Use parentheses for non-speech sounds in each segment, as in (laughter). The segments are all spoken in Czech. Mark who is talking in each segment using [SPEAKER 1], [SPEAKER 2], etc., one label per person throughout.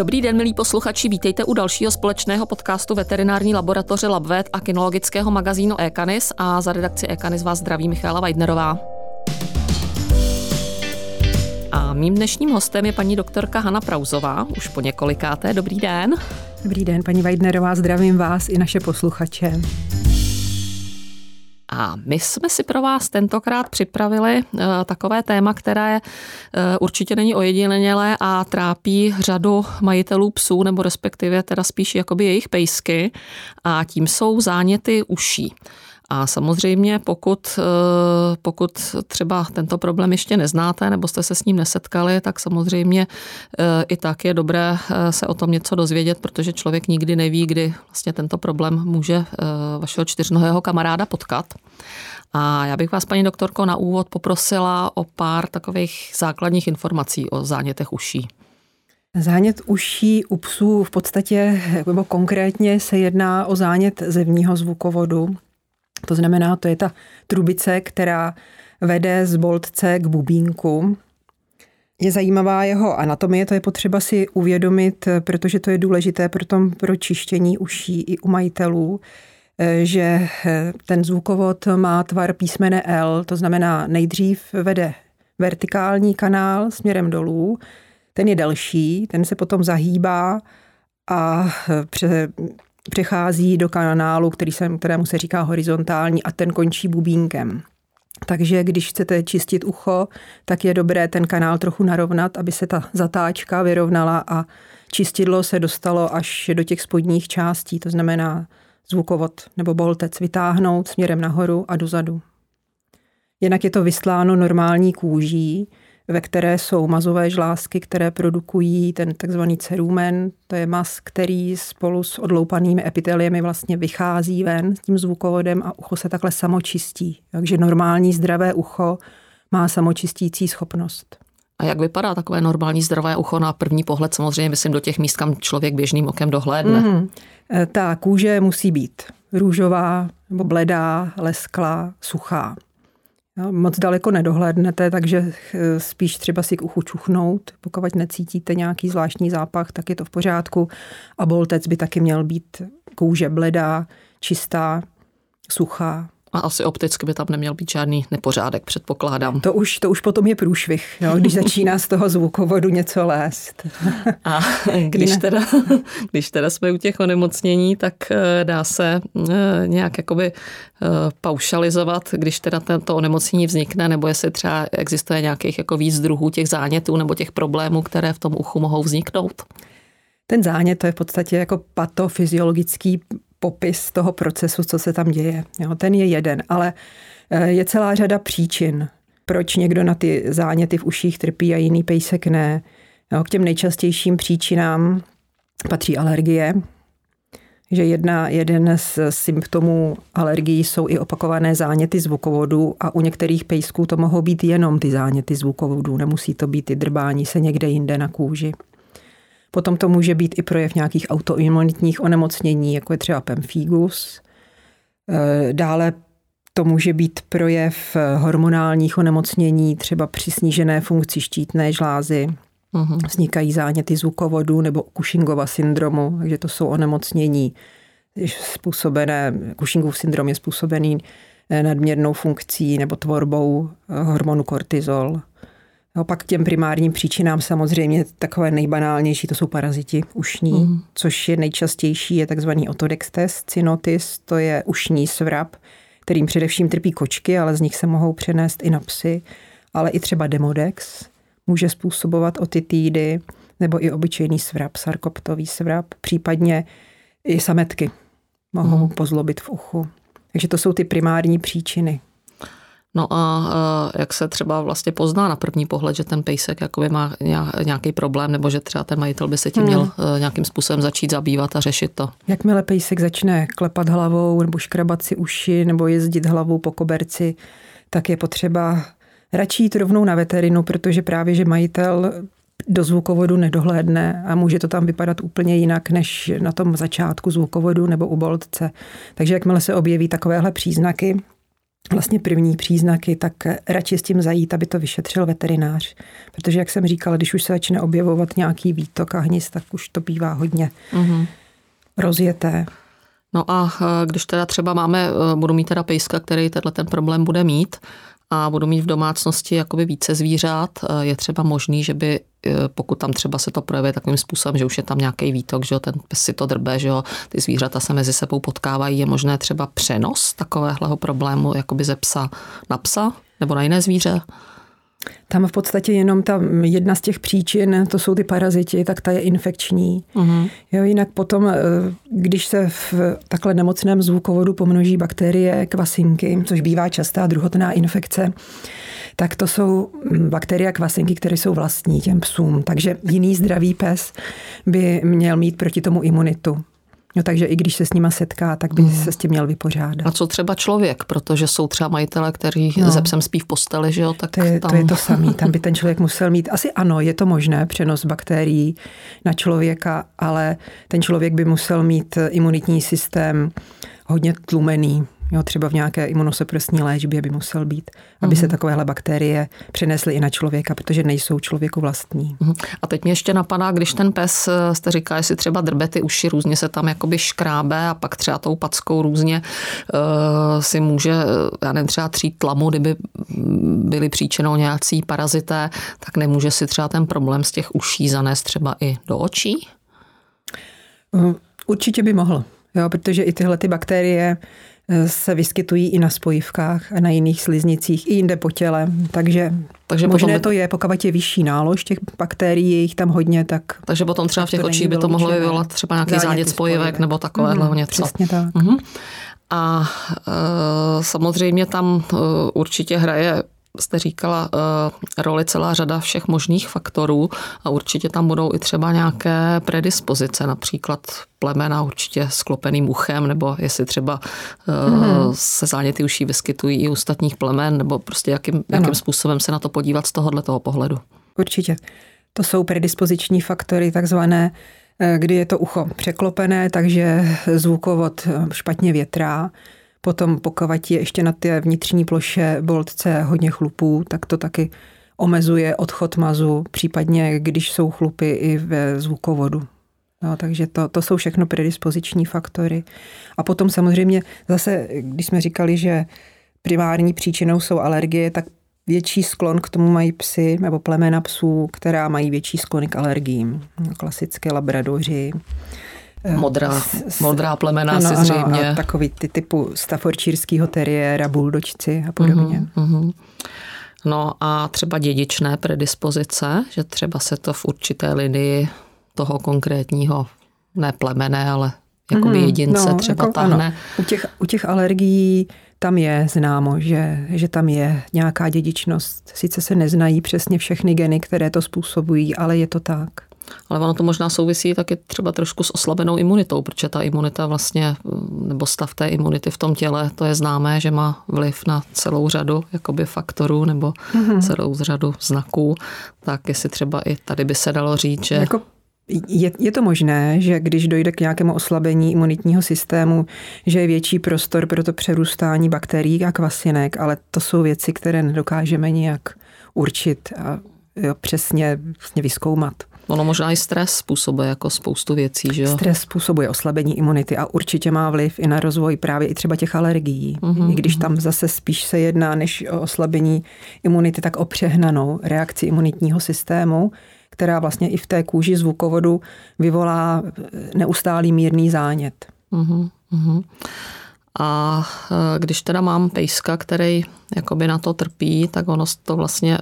[SPEAKER 1] Dobrý den, milí posluchači, vítejte u dalšího společného podcastu veterinární laboratoře LabVet a kinologického magazínu Ekanis a za redakci Ekanis vás zdraví Michála Weidnerová. A mým dnešním hostem je paní doktorka Hanna Prauzová, už po několikáté. Dobrý den.
[SPEAKER 2] Dobrý den, paní Weidnerová, zdravím vás i naše posluchače.
[SPEAKER 1] A my jsme si pro vás tentokrát připravili uh, takové téma, které uh, určitě není ojedinělé a trápí řadu majitelů psů, nebo respektive teda spíš jakoby jejich pejsky a tím jsou záněty uší. A samozřejmě, pokud, eh, pokud třeba tento problém ještě neznáte nebo jste se s ním nesetkali, tak samozřejmě eh, i tak je dobré eh, se o tom něco dozvědět, protože člověk nikdy neví, kdy vlastně tento problém může vašeho čtyřnohého kamaráda potkat. A já bych vás, paní doktorko, na úvod poprosila o pár takových základních informací o zánětech uší.
[SPEAKER 2] Zánět uší u psů v podstatě, nebo konkrétně se jedná o zánět zevního zvukovodu, to znamená, to je ta trubice, která vede z boltce k bubínku. Je zajímavá jeho anatomie, to je potřeba si uvědomit, protože to je důležité pro, tom, pro čištění uší i u majitelů, že ten zvukovod má tvar písmene L, to znamená nejdřív vede vertikální kanál směrem dolů, ten je delší, ten se potom zahýbá a přechází do kanálu, který se, kterému se říká horizontální a ten končí bubínkem. Takže když chcete čistit ucho, tak je dobré ten kanál trochu narovnat, aby se ta zatáčka vyrovnala a čistidlo se dostalo až do těch spodních částí, to znamená zvukovod nebo boltec vytáhnout směrem nahoru a dozadu. Jinak je to vysláno normální kůží, ve které jsou mazové žlázky, které produkují ten takzvaný cerumen, to je mas, který spolu s odloupanými epiteliemi vlastně vychází ven s tím zvukovodem a ucho se takhle samočistí. Takže normální zdravé ucho má samočistící schopnost.
[SPEAKER 1] A jak vypadá takové normální zdravé ucho na první pohled? Samozřejmě myslím do těch míst, kam člověk běžným okem dohlédne. Mm-hmm.
[SPEAKER 2] Ta kůže musí být růžová nebo bledá, lesklá, suchá. Moc daleko nedohlédnete, takže eh, spíš třeba si k uchu čuchnout. Pokud necítíte nějaký zvláštní zápach, tak je to v pořádku. A boltec by taky měl být kůže bledá, čistá, suchá.
[SPEAKER 1] A asi opticky by tam neměl být žádný nepořádek, předpokládám.
[SPEAKER 2] To už, to už potom je průšvih, no, když začíná z toho zvukovodu něco lézt. (laughs)
[SPEAKER 1] A když teda, (laughs) když teda jsme u těch onemocnění, tak eh, dá se eh, nějak jakoby eh, paušalizovat, když teda tento onemocnění vznikne, nebo jestli třeba existuje nějakých jako víc druhů těch zánětů nebo těch problémů, které v tom uchu mohou vzniknout?
[SPEAKER 2] Ten zánět to je v podstatě jako patofyziologický popis toho procesu, co se tam děje. Jo, ten je jeden, ale eh, je celá řada příčin, proč někdo na ty záněty v uších trpí a jiný pejsek ne. Jo, k těm nejčastějším příčinám patří alergie, že jedna, jeden z symptomů alergií jsou i opakované záněty zvukovodu a u některých pejsků to mohou být jenom ty záněty zvukovodu, nemusí to být i drbání se někde jinde na kůži. Potom to může být i projev nějakých autoimunitních onemocnění, jako je třeba pemphigus. Eh, dále to může být projev eh, hormonálních onemocnění, třeba při snížené funkci štítné žlázy. Uhum. Vznikají záněty zvukovodu nebo Cushingova syndromu, takže to jsou onemocnění způsobené, Cushingův syndrom je způsobený eh, nadměrnou funkcí nebo tvorbou hormonu kortizol. No, pak k těm primárním příčinám samozřejmě takové nejbanálnější, to jsou paraziti ušní, mm. což je nejčastější, je takzvaný otodextes cynotis, to je ušní svrap, kterým především trpí kočky, ale z nich se mohou přenést i na psy, ale i třeba demodex může způsobovat otitídy nebo i obyčejný svrap, sarkoptový svrap, případně i sametky mohou mm. pozlobit v uchu. Takže to jsou ty primární příčiny.
[SPEAKER 1] No a jak se třeba vlastně pozná na první pohled, že ten pejsek jakoby má nějaký problém, nebo že třeba ten majitel by se tím měl hmm. nějakým způsobem začít zabývat a řešit to?
[SPEAKER 2] Jakmile pejsek začne klepat hlavou, nebo škrabat si uši, nebo jezdit hlavou po koberci, tak je potřeba radši jít rovnou na veterinu, protože právě, že majitel do zvukovodu nedohlédne a může to tam vypadat úplně jinak než na tom začátku zvukovodu nebo u boltce. Takže jakmile se objeví takovéhle příznaky, vlastně první příznaky, tak radši s tím zajít, aby to vyšetřil veterinář. Protože, jak jsem říkala, když už se začne objevovat nějaký výtok a hnis, tak už to bývá hodně mm-hmm. rozjeté.
[SPEAKER 1] No a eh, když teda třeba máme, eh, budu mít teda pejska, který tenhle ten problém bude mít, a budu mít v domácnosti jakoby více zvířat, eh, je třeba možný, že by, pokud tam třeba se to projeví takovým způsobem, že už je tam nějaký výtok, že jo, ten pes si to drbe, že jo, ty zvířata se mezi sebou potkávají, je možné třeba přenos takového problému jakoby ze psa na psa nebo na jiné zvíře?
[SPEAKER 2] Tam v podstatě jenom ta jedna z těch příčin, to jsou ty paraziti, tak ta je infekční. Uh-huh. Jo, jinak potom, eh, když se v takhle nemocném zvukovodu pomnoží bakterie kvasinky, což bývá častá druhotná infekce, tak to jsou mm, bakterie a kvasinky, které jsou vlastní těm psům. Takže jiný zdravý pes by měl mít proti tomu imunitu. No, takže i když se s nima setká, tak by hmm. se s tím měl vypořádat.
[SPEAKER 1] A co třeba člověk, protože jsou třeba majitele, kteří no. ze psem spí v posteli, že jo? Tak
[SPEAKER 2] to, je, tam... to je to samé, tam by ten člověk musel mít, asi ano, je to možné, přenos bakterií na člověka, ale ten člověk by musel mít imunitní systém hodně tlumený, Jo, třeba v nějaké imunosupresní léčbě by musel být, aby mm-hmm. se mhm. takovéhle bakterie přenesly i na člověka, protože nejsou člověku vlastní. Mm-hmm.
[SPEAKER 1] A teď mě ještě napadá, když ten pes, eh, jste říká, jestli třeba drbe ty uši, různě se tam jakoby škrábe a pak třeba tou packou různě uh, si může, eh, já nevím, třeba třít tlamu, kdyby byly příčinou nějací parazité, tak nemůže si třeba ten problém z těch uší zanést třeba i do očí?
[SPEAKER 2] Určitě by mohl. Jo, protože i tyhle ty bakterie se vyskytují i na spojivkách a na jiných sliznicích, i jinde po těle. Takže, takže možné potom... to je, pokud je vyšší nálož těch bakterií, je jich tam hodně, tak...
[SPEAKER 1] Takže potom třeba v těch očích by to mohlo vyvolat třeba nějaký zánět spojivek, spojivek nebo takovéhle mm, něco.
[SPEAKER 2] Přesně tak. Mm-hmm.
[SPEAKER 1] A e, samozřejmě tam e, určitě hraje jste říkala, eh, roli celá řada všech možných faktorů a určitě tam budou i třeba nějaké predispozice, například plemena určitě s klopeným uchem, nebo jestli třeba mm-hmm. se záněty uší vyskytují i u ostatních plemen, nebo prostě jakým, jakým způsobem se na to podívat z tohohle toho pohledu.
[SPEAKER 2] Určitě. To jsou predispoziční faktory, takzvané, eh, kdy je to ucho překlopené, takže zvukovod špatně větrá, Potom pokud je ještě na té vnitřní ploše boltce hodně chlupů, tak to taky omezuje odchod mazu, případně když jsou chlupy i ve zvukovodu. No, takže to, to jsou všechno predispoziční faktory. A potom samozřejmě zase, když jsme říkali, že primární příčinou jsou alergie, tak větší sklon k tomu mají psy nebo plemena psů, která mají větší sklony k alergím. Klasické labradoři,
[SPEAKER 1] modrá, modrá plemena ano, asi zřejmě.
[SPEAKER 2] Ano, takový ty typu staforčírského teriéra, buldočci a podobně. Uh-huh, uh-huh.
[SPEAKER 1] No a třeba dědičné predispozice, že třeba se to v určité linii toho konkrétního, ne plemene, ale jakoby mm, jedince no, třeba jako, tahne. Ano.
[SPEAKER 2] U, těch, u těch alergií tam je známo, že, že tam je nějaká dědičnost. Sice se neznají přesně všechny geny, které to způsobují, ale je to tak.
[SPEAKER 1] Ale ono to možná souvisí taky třeba trošku s oslabenou imunitou, protože ta imunita vlastně, nebo stav té imunity v tom těle, to je známé, že má vliv na celou řadu jakoby faktorů nebo mm-hmm. celou řadu znaků. Tak jestli třeba i tady by se dalo říct, že... Jako
[SPEAKER 2] je, je to možné, že když dojde k nějakému oslabení imunitního systému, že je větší prostor pro to přerůstání bakterií a kvasinek, ale to jsou věci, které nedokážeme nijak určit a jo, přesně vlastně vyskoumat.
[SPEAKER 1] Ono možná i stres způsobuje jako spoustu věcí, že jo?
[SPEAKER 2] Stres způsobuje oslabení imunity a určitě má vliv i na rozvoj právě i třeba těch alergií. Mm-hmm. I když mhm. tam zase spíš se jedná než o oslabení imunity, tak o přehnanou reakci imunitního systému, která vlastně i v té kůži zvukovodu vyvolá neustálý mírný zánět. Mm-hmm.
[SPEAKER 1] A e, když teda mám pejska, který jakoby na to trpí, tak ono to vlastně e,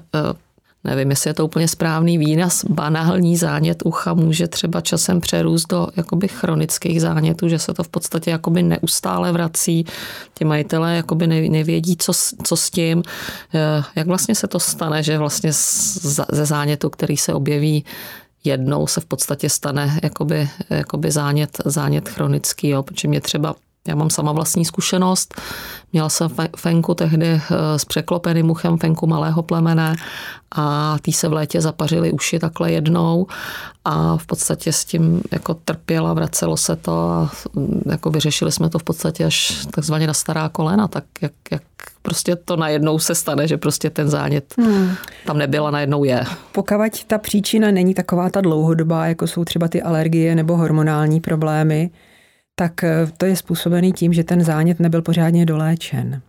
[SPEAKER 1] nevím, jestli je to úplně správný výraz, banální zánět ucha může třeba časem přerůst do jakoby chronických zánětů, že se to v podstatě jakoby neustále vrací. Ti majitelé jakoby nevědí, co, co s tím. Eh, jak vlastně se to stane, že vlastně ze zánětu, který se objeví jednou, se v podstatě stane jakoby, jakoby zánět, zánět chronický, jo? protože mě třeba Já mám sama vlastní zkušenost. Měla jsem fenku tehdy eh, s překlopeným muchem, fenku malého plemene a tý se v létě zapařily uši takhle jednou a v podstatě s tím jako trpěla, vracelo se to a mm, jako vyřešili jsme to v podstatě až takzvaně na stará kolena, tak jak, jak prostě to najednou se stane, že prostě ten zánět hmm. tam nebyl a najednou je.
[SPEAKER 2] Pokud ta příčina není taková ta dlouhodobá, jako jsou třeba ty alergie nebo hormonální problémy, tak eh, to je způsobený tím, že ten zánět nebyl pořádně doléčen.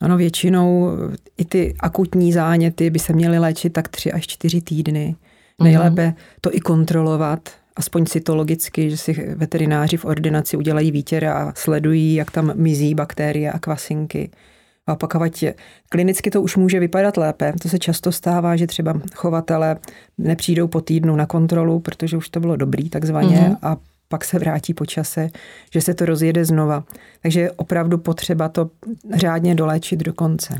[SPEAKER 2] Ano, většinou eh, i ty akutní záněty by se měly léčit tak tři až čtyři týdny. Mhm. Nejlépe to i kontrolovat, aspoň cytologicky, že si veterináři v ordinaci udělají výtěr a sledují, jak tam mizí bakterie a kvasinky. A opakovat klinicky to už může vypadat lépe. To se často stává, že třeba chovatele nepřijdou po týdnu na kontrolu, protože už to bylo dobrý takzvaně mm-hmm. a pak se vrátí po čase, že se to rozjede znova. Takže je opravdu potřeba to řádně doléčit do konce.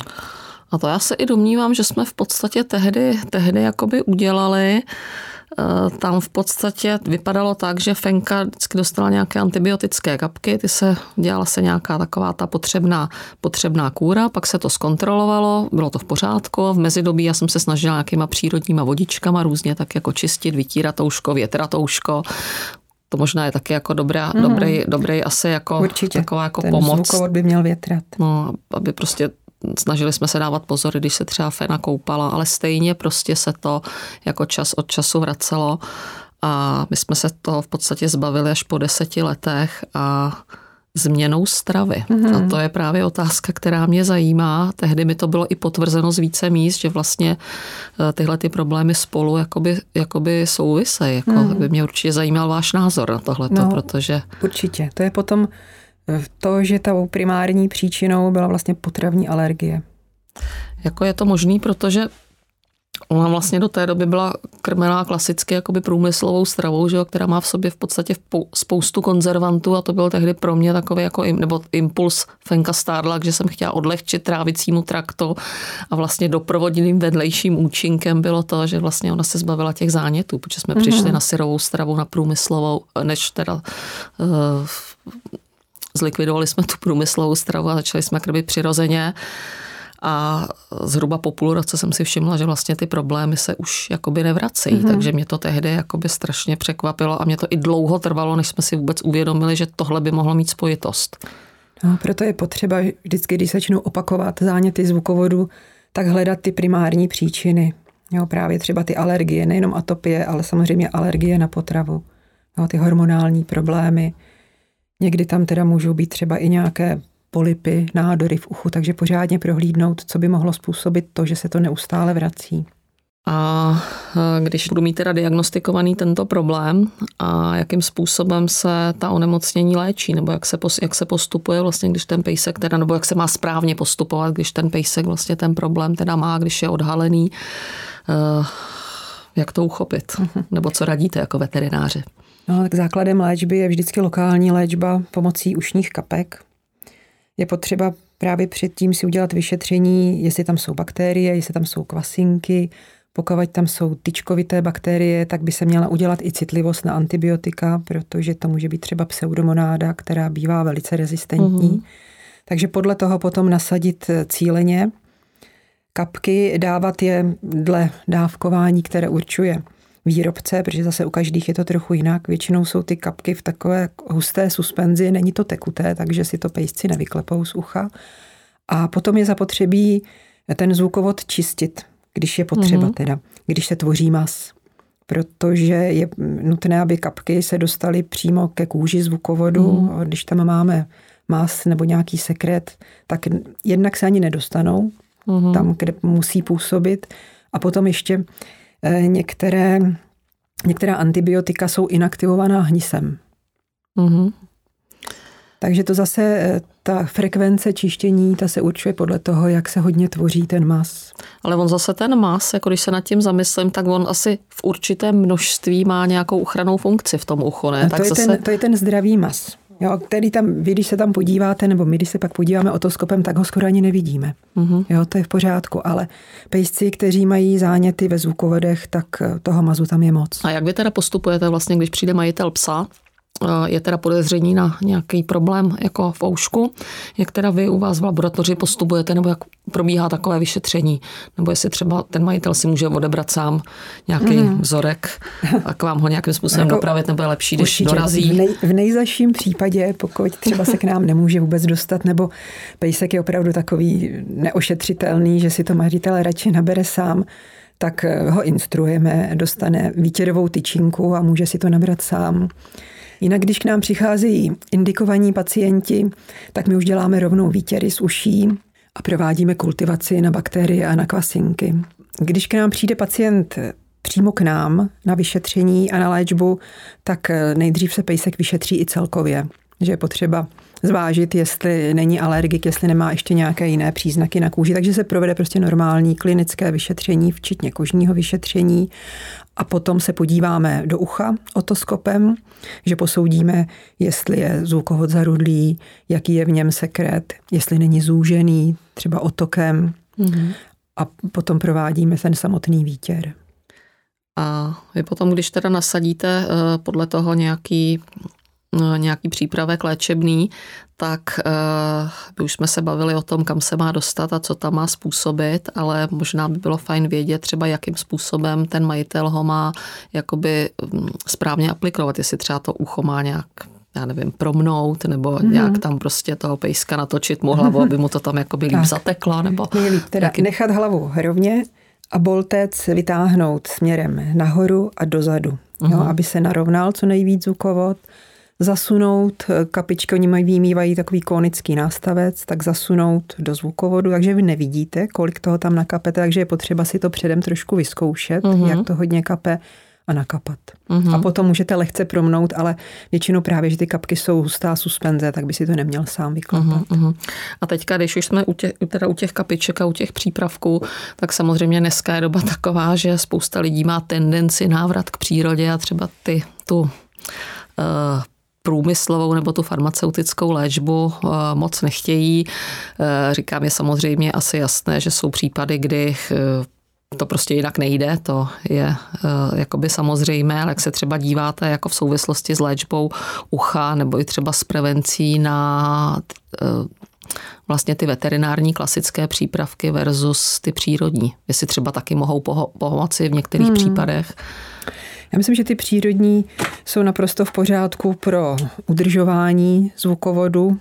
[SPEAKER 1] A to já se i domnívám, že jsme v podstatě tehdy, tehdy jakoby udělali, eh, tam v podstatě vypadalo tak, že Fenka vždycky dostala nějaké antibiotické kapky, ty se dělala se nějaká taková ta potřebná, potřebná kůra, pak se to zkontrolovalo, bylo to v pořádku. V mezidobí já jsem se snažila nějakýma přírodníma vodičkama různě tak jako čistit, vytírat touško, větrat touško, to možná je taky jako dobrá, mm. dobrý, dobrý asi jako
[SPEAKER 2] Určitě.
[SPEAKER 1] taková jako
[SPEAKER 2] Ten
[SPEAKER 1] pomoc.
[SPEAKER 2] Ten by měl větrat.
[SPEAKER 1] No, aby prostě snažili jsme se dávat pozor, když se třeba Fena koupala, ale stejně prostě se to jako čas od času vracelo a my jsme se toho v podstatě zbavili až po deseti letech a změnou stravy. Mm-hmm. A to je právě otázka, která mě zajímá. Tehdy mi to bylo i potvrzeno z více míst, že vlastně eh, tyhle ty problémy spolu jakoby, jakoby souvisejí. Jako mm. by mě určitě zajímal váš názor na tohle, no, protože...
[SPEAKER 2] Určitě. To je potom eh, to, že tou primární příčinou byla vlastně potravní alergie.
[SPEAKER 1] Jako je to možný, protože Ona vlastně do té doby byla krmená klasicky jakoby průmyslovou stravou, že jo, která má v sobě v podstatě spoustu konzervantů a to byl tehdy pro mě takový jako, nebo impuls Fenka Starlak, že jsem chtěla odlehčit trávicímu traktu a vlastně doprovodným vedlejším účinkem bylo to, že vlastně ona se zbavila těch zánětů, protože jsme mm-hmm. přišli na syrovou stravu, na průmyslovou, než teda uh, zlikvidovali jsme tu průmyslovou stravu a začali jsme krmit přirozeně. A zhruba po půl roce jsem si všimla, že vlastně ty problémy se už jakoby nevracejí, mm-hmm. takže mě to tehdy jakoby strašně překvapilo a mě to i dlouho trvalo, než jsme si vůbec uvědomili, že tohle by mohlo mít spojitost.
[SPEAKER 2] No, proto je potřeba vždycky, když začnou opakovat záněty zvukovodu, tak hledat ty primární příčiny. Jo, právě třeba ty alergie, nejenom atopie, ale samozřejmě alergie na potravu. Jo, ty hormonální problémy. Někdy tam teda můžou být třeba i nějaké polipy, nádory v uchu, takže pořádně prohlídnout, co by mohlo způsobit to, že se to neustále vrací.
[SPEAKER 1] A když budu mít teda diagnostikovaný tento problém a jakým způsobem se ta onemocnění léčí, nebo jak se, jak se postupuje vlastně, když ten pejsek teda, nebo jak se má správně postupovat, když ten pejsek vlastně ten problém teda má, když je odhalený, eh, jak to uchopit? Mhm. Nebo co radíte jako veterináři?
[SPEAKER 2] No, tak základem léčby je vždycky lokální léčba pomocí ušních kapek, je potřeba právě předtím si udělat vyšetření, jestli tam jsou bakterie, jestli tam jsou kvasinky, pokud tam jsou tyčkovité bakterie, tak by se měla udělat i citlivost na antibiotika, protože to může být třeba pseudomonáda, která bývá velice rezistentní. Mm-hmm. Takže podle toho potom nasadit cíleně kapky, dávat je dle dávkování, které určuje výrobce, protože zase u každých je to trochu jinak. Většinou jsou ty kapky v takové husté suspenzi, není to tekuté, takže si to pejsci nevyklepou z ucha. A potom je zapotřebí ten zvukovod čistit, když je potřeba mm-hmm. teda, když se tvoří mas. Protože je nutné, aby kapky se dostaly přímo ke kůži zvukovodu. Mm-hmm. Když tam máme mas nebo nějaký sekret, tak jednak se ani nedostanou mm-hmm. tam, kde musí působit. A potom ještě některé, některá antibiotika jsou inaktivovaná hnisem. Mm-hmm. Takže to zase, eh, ta frekvence čištění, ta se určuje podle toho, jak se hodně tvoří ten mas.
[SPEAKER 1] Ale on zase ten mas, jako když se nad tím zamyslím, tak on asi v určitém množství má nějakou uchranou funkci v tom uchu, ne?
[SPEAKER 2] A to,
[SPEAKER 1] tak
[SPEAKER 2] je
[SPEAKER 1] zase...
[SPEAKER 2] ten, to je ten zdravý mas. Jo, který tam, vy když se tam podíváte, nebo my když se pak podíváme otoskopem, tak ho skoro ani nevidíme. Mm-hmm. Jo, to je v pořádku, ale pejsci, kteří mají záněty ve zvukovodech, tak toho mazu tam je moc.
[SPEAKER 1] A jak vy teda postupujete vlastně, když přijde majitel psa je teda podezření na nějaký problém jako v oušku, jak teda vy u vás v laboratoři postupujete, nebo jak probíhá takové vyšetření, nebo jestli třeba ten majitel si může odebrat sám nějaký mm. vzorek a k vám ho nějakým způsobem jako, dopravit, nebo je lepší, když určitě, dorazí.
[SPEAKER 2] V, nej, v nejzaším případě, pokud třeba se k nám nemůže vůbec dostat, nebo pejsek je opravdu takový neošetřitelný, že si to majitel radši nabere sám, tak ho instruujeme, dostane výtěrovou tyčinku a může si to nabrat sám. Jinak, když k nám přicházejí indikovaní pacienti, tak my už děláme rovnou výtěry z uší a provádíme kultivaci na bakterie a na kvasinky. Když k nám přijde pacient přímo k nám na vyšetření a na léčbu, tak nejdřív se pejsek vyšetří i celkově, že je potřeba zvážit, jestli není alergik, jestli nemá ještě nějaké jiné příznaky na kůži. Takže se provede prostě normální klinické vyšetření, včetně kožního vyšetření a potom se podíváme do ucha otoskopem, že posoudíme, jestli je zvukovod zarudlý, jaký je v něm sekret, jestli není zúžený, třeba otokem. Mm-hmm. A potom provádíme ten samotný výtěr.
[SPEAKER 1] A vy potom, když teda nasadíte eh, podle toho nějaký nějaký přípravek léčebný, tak uh, by už jsme se bavili o tom, kam se má dostat a co tam má způsobit, ale možná by bylo fajn vědět třeba, jakým způsobem ten majitel ho má jakoby mm, správně aplikovat, jestli třeba to ucho má nějak já nevím, promnout, nebo mm-hmm. nějak tam prostě toho pejska natočit mu hlavu, aby mu to tam jako by líp zateklo, nebo...
[SPEAKER 2] Nejlíp teda jaký... nechat hlavu rovně a boltec vytáhnout směrem nahoru a dozadu, mm-hmm. jo, mhm. aby se narovnal co nejvíc zvukovod zasunout kapičky, oni mají výmývají takový konický nástavec, tak zasunout do zvukovodu, takže vy nevidíte, kolik toho tam nakapete, takže je potřeba si to předem trošku vyzkoušet, uh-huh. jak to hodně kape a nakapat. Uh-huh. A potom můžete lehce promnout, ale většinou právě, že ty kapky jsou hustá suspenze, tak by si to neměl sám vyklapat. Uh-huh.
[SPEAKER 1] A teďka, když už jsme u těch, teda u těch kapiček a u těch přípravků, tak samozřejmě dneska je doba taková, že spousta lidí má tendenci návrat k přírodě a třeba ty tu uh, průmyslovou nebo tu farmaceutickou léčbu eh, moc nechtějí. Eh, říkám je samozřejmě asi jasné, že jsou případy, kdy eh, to prostě jinak nejde, to je jakoby samozřejmé, ale jak se třeba díváte jako v souvislosti s léčbou ucha nebo i třeba s prevencí na vlastně ty veterinární klasické přípravky versus ty přírodní. Jestli třeba taky mohou pomoci v některých hmm. případech.
[SPEAKER 2] Já myslím, že ty přírodní jsou naprosto v pořádku pro udržování zvukovodu,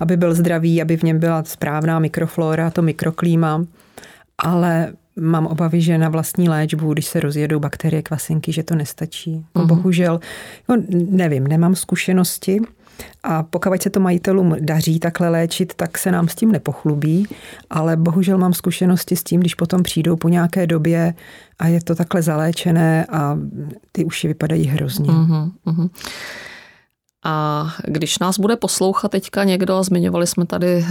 [SPEAKER 2] aby byl zdravý, aby v něm byla správná mikroflora, to mikroklíma, ale mám obavy, že na vlastní léčbu, když se rozjedou bakterie, kvasinky, že to nestačí. Uh-huh. Bohužel, no, nevím, nemám zkušenosti, a pokud se to majitelům daří takhle léčit, tak se nám s tím nepochlubí, ale bohužel mám zkušenosti s tím, když potom přijdou po nějaké době a je to takhle zaléčené a ty uši vypadají hrozně. Uh-huh, uh-huh.
[SPEAKER 1] A když nás bude poslouchat teďka někdo, zmiňovali jsme tady eh,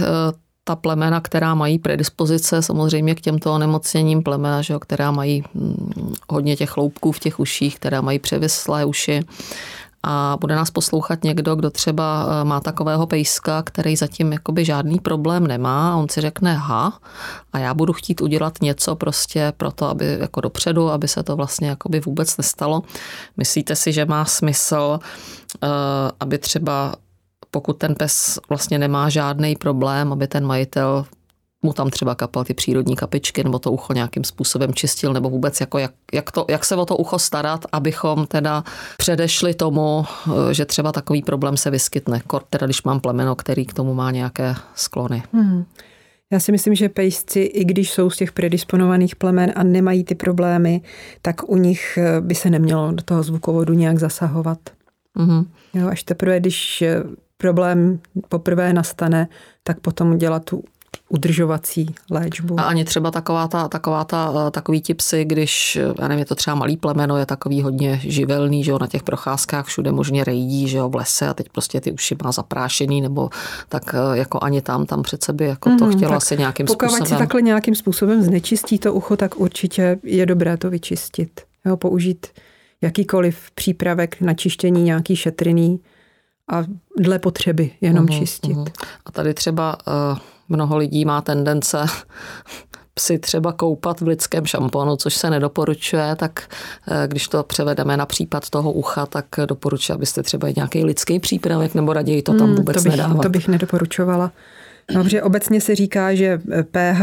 [SPEAKER 1] ta plemena, která mají predispozice samozřejmě k těmto onemocněním plemena, že jo, která mají hm, hodně těch chloupků v těch uších, která mají převislé uši a bude nás poslouchat někdo, kdo třeba eh, má takového pejska, který zatím jakoby žádný problém nemá a on si řekne ha a já budu chtít udělat něco prostě pro to, aby jako dopředu, aby se to vlastně jakoby vůbec nestalo. Myslíte si, že má smysl, eh, aby třeba pokud ten pes vlastně nemá žádný problém, aby ten majitel mu tam třeba kapal ty přírodní kapičky, nebo to ucho nějakým způsobem čistil, nebo vůbec jako jak, jak, to, jak se o to ucho starat, abychom teda předešli tomu, že třeba takový problém se vyskytne. Kort teda, když mám plemeno, který k tomu má nějaké sklony. Hmm.
[SPEAKER 2] Já si myslím, že pejsci, i když jsou z těch predisponovaných plemen a nemají ty problémy, tak u nich eh, by se nemělo do toho zvukovodu nějak zasahovat. Mm-hmm. Jo, až teprve, když eh, problém poprvé nastane, tak potom dělat tu udržovací léčbu.
[SPEAKER 1] A ani třeba taková ta, taková ta, eh, takový ti psy, když, já nevím, je to třeba malý plemeno, je takový hodně živelný, že jo, na těch procházkách všude možně rejdí, že jo, v lese a teď prostě ty uši má zaprášený, nebo tak eh, jako ani tam, tam před sebe jako mm, to mhm, chtělo asi nějakým
[SPEAKER 2] pokud
[SPEAKER 1] způsobem.
[SPEAKER 2] Pokud si takhle nějakým způsobem znečistí to ucho, tak určitě je dobré to vyčistit. Jo, použít jakýkoliv přípravek na čištění nějaký šetrný a dle potřeby jenom uhum, čistit. Uhum.
[SPEAKER 1] A tady třeba uh, mnoho lidí má tendence psy třeba koupat v lidském šamponu, což se nedoporučuje, tak eh, když to převedeme na případ toho ucha, tak doporučuji, abyste třeba nějaký lidský přípravek nebo raději to tam vůbec
[SPEAKER 2] hmm, to bych,
[SPEAKER 1] nedávat.
[SPEAKER 2] To bych nedoporučovala. Dobře, obecně se říká, že pH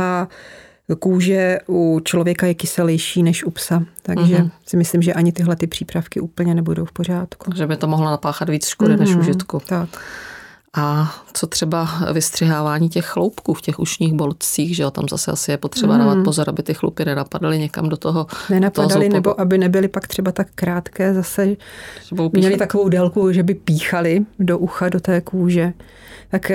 [SPEAKER 2] kůže u člověka je kyselější než u psa, takže uh-huh. si myslím, že ani tyhle ty přípravky úplně nebudou v pořádku.
[SPEAKER 1] Že by to mohlo napáchat víc škody uh-huh. než užitku.
[SPEAKER 2] Tak.
[SPEAKER 1] A co třeba vystřihávání těch chloupků v těch ušních bolcích, že jo, tam zase asi je potřeba dávat mm. pozor, aby ty chlupy nenapadaly někam do toho.
[SPEAKER 2] Nenapadaly, toho nebo aby nebyly pak třeba tak krátké, zase měli takovou délku, že by píchali do ucha, do té kůže. Tak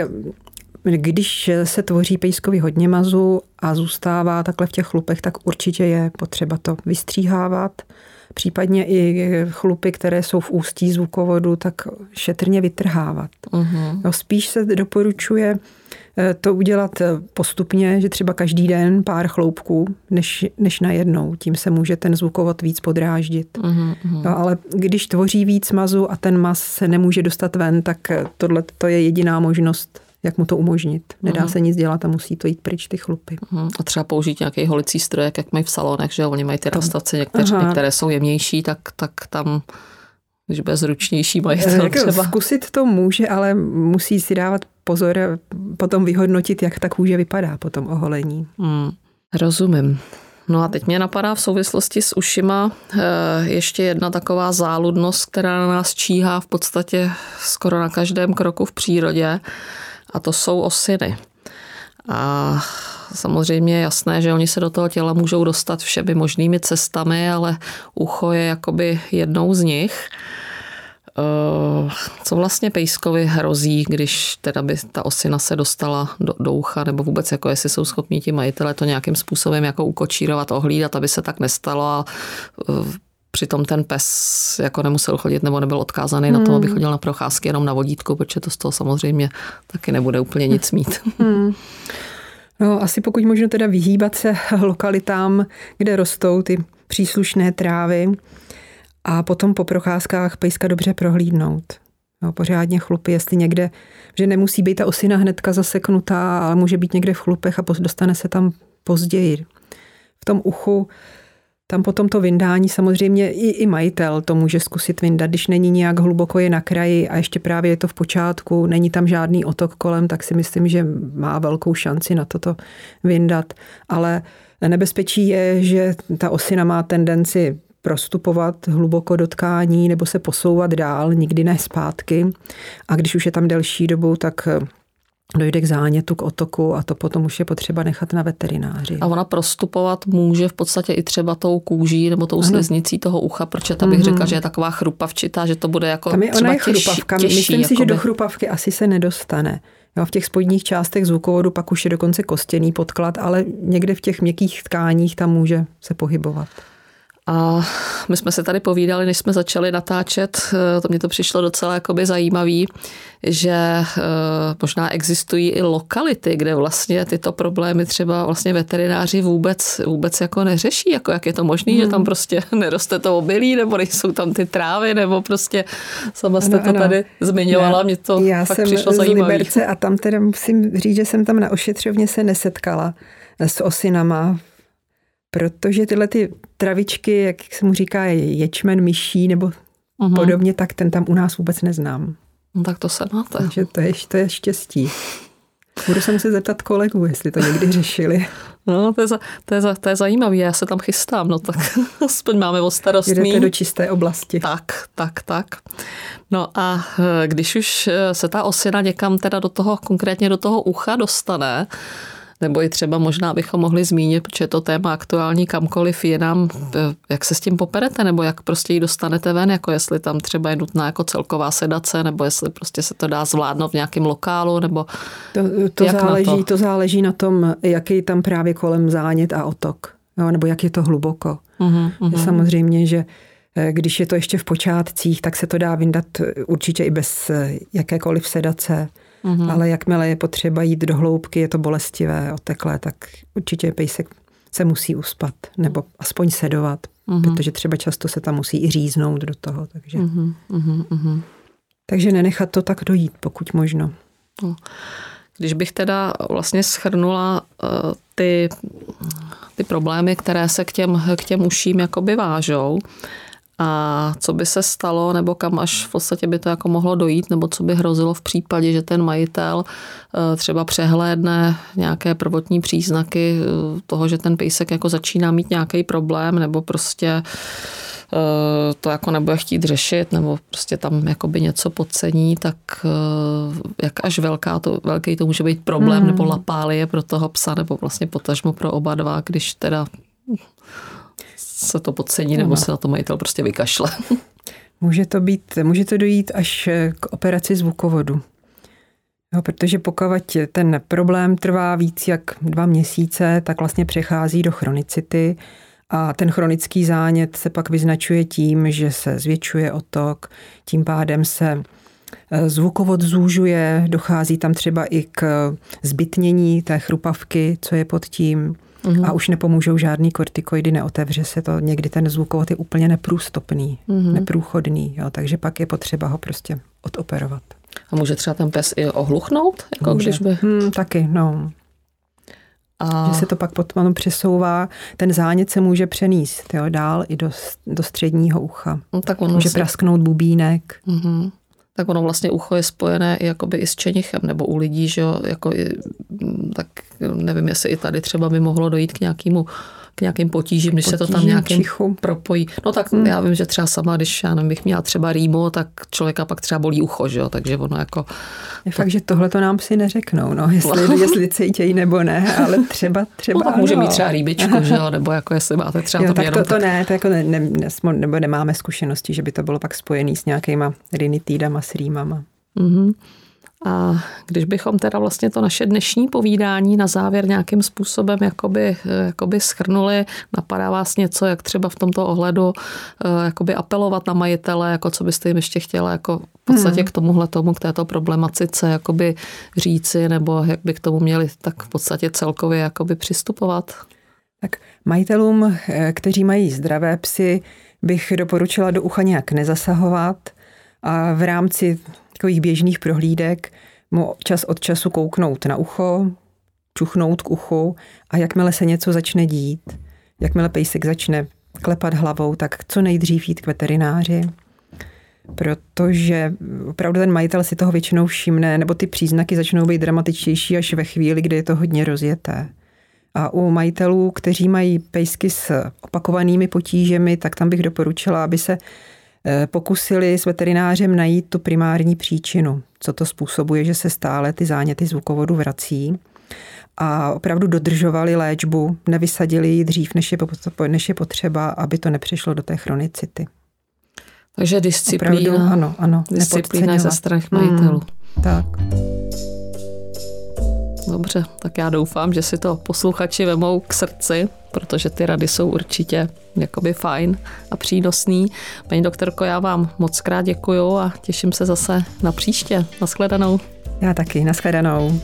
[SPEAKER 2] když se tvoří pejskovi hodně mazu a zůstává takhle v těch chlupech, tak určitě je potřeba to vystříhávat případně i chlupy, které jsou v ústí zvukovodu, tak šetrně vytrhávat. Uh-huh. No, spíš se doporučuje eh, to udělat eh, postupně, že třeba každý den pár chloupků, než, než najednou. Tím se může ten zvukovod víc podráždit. Uh-huh. No, ale když tvoří víc mazu a ten maz se nemůže dostat ven, tak eh, tohle to je jediná možnost jak mu to umožnit. Nedá uh-huh. se nic dělat a musí to jít pryč ty chlupy.
[SPEAKER 1] Uh-huh. A třeba použít nějaký holicí strojek, jak mají v salonech, že oni mají ty rastavce, některé, některé jsou jemnější, tak, tak tam když bude zručnější majitel
[SPEAKER 2] jako třeba. Zkusit to může, ale musí si dávat pozor, potom vyhodnotit, jak ta kůže vypadá po tom oholení.
[SPEAKER 1] Hmm, rozumím. No a teď mě napadá v souvislosti s ušima eh, ještě jedna taková záludnost, která na nás číhá v podstatě skoro na každém kroku v přírodě a to jsou osiny. A samozřejmě je jasné, že oni se do toho těla můžou dostat všemi možnými cestami, ale ucho je jakoby jednou z nich. Eh, co vlastně pejskovi hrozí, když teda by ta osina se dostala do, do ucha, nebo vůbec jako jestli jsou schopni ti majitele to nějakým způsobem jako ukočírovat, ohlídat, aby se tak nestalo a eh, Přitom ten pes jako nemusel chodit nebo nebyl odkázaný hmm. na to, aby hmm. chodil na procházky jenom na vodítku, protože to z toho samozřejmě taky nebude úplně nic (laughs) mít. Hmm.
[SPEAKER 2] No, asi pokud možno teda vyhýbat se (laughs) lokalitám, kde rostou ty příslušné trávy a potom po procházkách pejska dobře prohlídnout. No, pořádně chlupy, jestli někde, že nemusí být ta osina hnedka zaseknutá, ale může být někde v chlupech a dostane se tam později. V tom uchu tam potom to vyndání samozřejmě i, i majitel to může zkusit vyndat, když není nějak hluboko je na kraji a ještě právě je to v počátku, není tam žádný otok kolem, tak si myslím, že má velkou šanci na toto vyndat. Ale nebezpečí je, že ta osina má tendenci prostupovat hluboko do tkání nebo se posouvat dál, nikdy ne zpátky. A když už je tam delší dobu, tak dojde k zánětu, k otoku a to potom už je potřeba nechat na veterináři.
[SPEAKER 1] A ona prostupovat může v podstatě i třeba tou kůží nebo tou ano. sliznicí toho ucha, protože ta bych mm-hmm. řekla, že je taková chrupavčitá, že to bude jako
[SPEAKER 2] Tam je, ona je chrupavka. Těžší, Myslím si, že do chrupavky asi se nedostane. Jo, v těch spodních částech zvukovodu pak už je dokonce kostěný podklad, ale někde v těch měkkých tkáních tam může se pohybovat.
[SPEAKER 1] A my jsme se tady povídali, než jsme začali natáčet, eh, to mě to přišlo docela jakoby zajímavý, že eh, možná existují i lokality, kde vlastně tyto problémy třeba vlastně veterináři vůbec, vůbec jako neřeší, jako jak je to možné, hmm. že tam prostě (laughs) neroste to obilí, nebo nejsou tam ty trávy, nebo prostě sama jste ano, to ano. tady zmiňovala, já, mě to já fakt
[SPEAKER 2] jsem
[SPEAKER 1] přišlo
[SPEAKER 2] z Liberce a tam teda musím říct, že jsem tam na ošetřovně se nesetkala s osinama protože tyhle ty travičky, jak se mu říká, ječmen, myší nebo uh-huh. podobně, tak ten tam u nás vůbec neznám.
[SPEAKER 1] No tak to se máte.
[SPEAKER 2] Takže to je, to je štěstí. Budu se muset zeptat kolegů, jestli to někdy řešili.
[SPEAKER 1] No, to je, za, to, je za, to je zajímavé, já se tam chystám, no tak (laughs) aspoň máme o starost
[SPEAKER 2] Jdete do čisté oblasti.
[SPEAKER 1] Tak, tak, tak. No a eh, když už eh, se ta osina někam teda do toho, konkrétně do toho ucha dostane, nebo i třeba možná bychom mohli zmínit, protože to téma aktuální kamkoliv je nám, jak se s tím poperete, nebo jak prostě ji dostanete ven, jako jestli tam třeba je nutná jako celková sedace, nebo jestli prostě se to dá zvládnout v nějakém lokálu, nebo
[SPEAKER 2] to, to, záleží, to? to záleží na tom, jaký tam právě kolem zánět a otok, jo, nebo jak je to hluboko. Uh-huh, uh-huh. Samozřejmě, že eh, když je to ještě v počátcích, tak se to dá vyndat určitě i bez eh, jakékoliv sedace. Mm-hmm. Ale jakmile je potřeba jít do hloubky, je to bolestivé, oteklé, tak určitě pejsek se musí uspat nebo aspoň sedovat, mm-hmm. protože třeba často se tam musí i říznout do toho. Takže, mm-hmm. takže nenechat to tak dojít, pokud možno.
[SPEAKER 1] No. Když bych teda vlastně schrnula eh, ty, ty problémy, které se k těm, k těm uším jakoby vážou. A co by se stalo, nebo kam až v podstatě by to jako mohlo dojít, nebo co by hrozilo v případě, že ten majitel eh, třeba přehlédne nějaké prvotní příznaky eh, toho, že ten pejsek jako začíná mít nějaký problém, nebo prostě eh, to jako nebude chtít řešit, nebo prostě tam jakoby něco podcení, tak jak až velká to, velký to může být problém, hmm. nebo lapálie pro toho psa, nebo vlastně potažmo pro oba dva, když teda se to podcení nebo se na to majitel prostě vykašle. (laughs)
[SPEAKER 2] Může to, být, může to dojít až k operaci zvukovodu. Jo, protože pokud ten problém trvá víc jak dva měsíce, tak vlastně přechází do chronicity a ten chronický zánět se pak vyznačuje tím, že se zvětšuje otok, tím pádem se e, zvukovod zúžuje, dochází tam třeba i k zbytnění té chrupavky, co je pod tím. Mm-hmm. A už nepomůžou žádný kortikoidy, neotevře se to. Někdy ten zvukovod je úplně neprůstupný, mm-hmm. neprůchodný, jo, takže pak je potřeba ho prostě odoperovat.
[SPEAKER 1] A může třeba ten pes i ohluchnout? Jako může. když by...
[SPEAKER 2] Hmm, taky, no. A... Že se to pak potom přesouvá, ten zánět se může přenést jo, dál i do, do středního ucha. No, tak on může si... prasknout bubínek. Mm-hmm
[SPEAKER 1] tak ono vlastně ucho je spojené i, jakoby i s čenichem, nebo u lidí, že jo, jako i, tak nevím, jestli i tady třeba by mohlo dojít k nějakému k nějakým potížím, když Potížím, se to tam nějakým čichu. propojí. No tak hmm. já vím, že třeba sama, když já nevím, bych měla třeba rýmu, tak člověka pak třeba bolí ucho, že jo? takže ono jako...
[SPEAKER 2] Je fakt, že tohle to nám si neřeknou, no, jestli, jestli cítějí nebo ne, ale třeba, třeba
[SPEAKER 1] no, tak může mít třeba rýbičku, že jo? nebo jako jestli máte třeba jo,
[SPEAKER 2] to tak to, to tak... ne, to jako ne, ne, ne, nebo nemáme zkušenosti, že by to bylo pak spojené s nějakýma rinitídama, s rýmama. Mm-hmm.
[SPEAKER 1] A když bychom teda vlastně to naše dnešní povídání na závěr nějakým způsobem jakoby, jakoby schrnuli, napadá vás něco, jak třeba v tomto ohledu eh, jakoby apelovat na majitele, jako co byste jim ještě chtěla jako v podstatě hmm. k tomuhle tomu, k této problematice jakoby říci, nebo jak by k tomu měli tak v podstatě celkově jakoby přistupovat?
[SPEAKER 2] Tak majitelům, eh, kteří mají zdravé psy, bych doporučila do ucha nějak nezasahovat a v rámci takových běžných prohlídek mu čas od času kouknout na ucho, čuchnout k uchu a jakmile se něco začne dít, jakmile pejsek začne klepat hlavou, tak co nejdřív jít k veterináři, protože opravdu ten majitel si toho většinou všimne, nebo ty příznaky začnou být dramatičtější až ve chvíli, kdy je to hodně rozjeté. A u majitelů, kteří mají pejsky s opakovanými potížemi, tak tam bych doporučila, aby se pokusili s veterinářem najít tu primární příčinu, co to způsobuje, že se stále ty záněty zvukovodu vrací a opravdu dodržovali léčbu, nevysadili ji dřív, než je, než je potřeba, aby to nepřišlo do té chronicity.
[SPEAKER 1] Takže disciplína, opravdu, ano, ano, disciplína ze strach majitelů.
[SPEAKER 2] Hmm, tak.
[SPEAKER 1] Dobře, tak já doufám, že si to posluchači vemou k srdci, protože ty rady jsou určitě jakoby fajn a přínosný. Paní doktorko, já vám moc krát děkuju a těším se zase na příště. Naschledanou.
[SPEAKER 2] Já taky, naschledanou.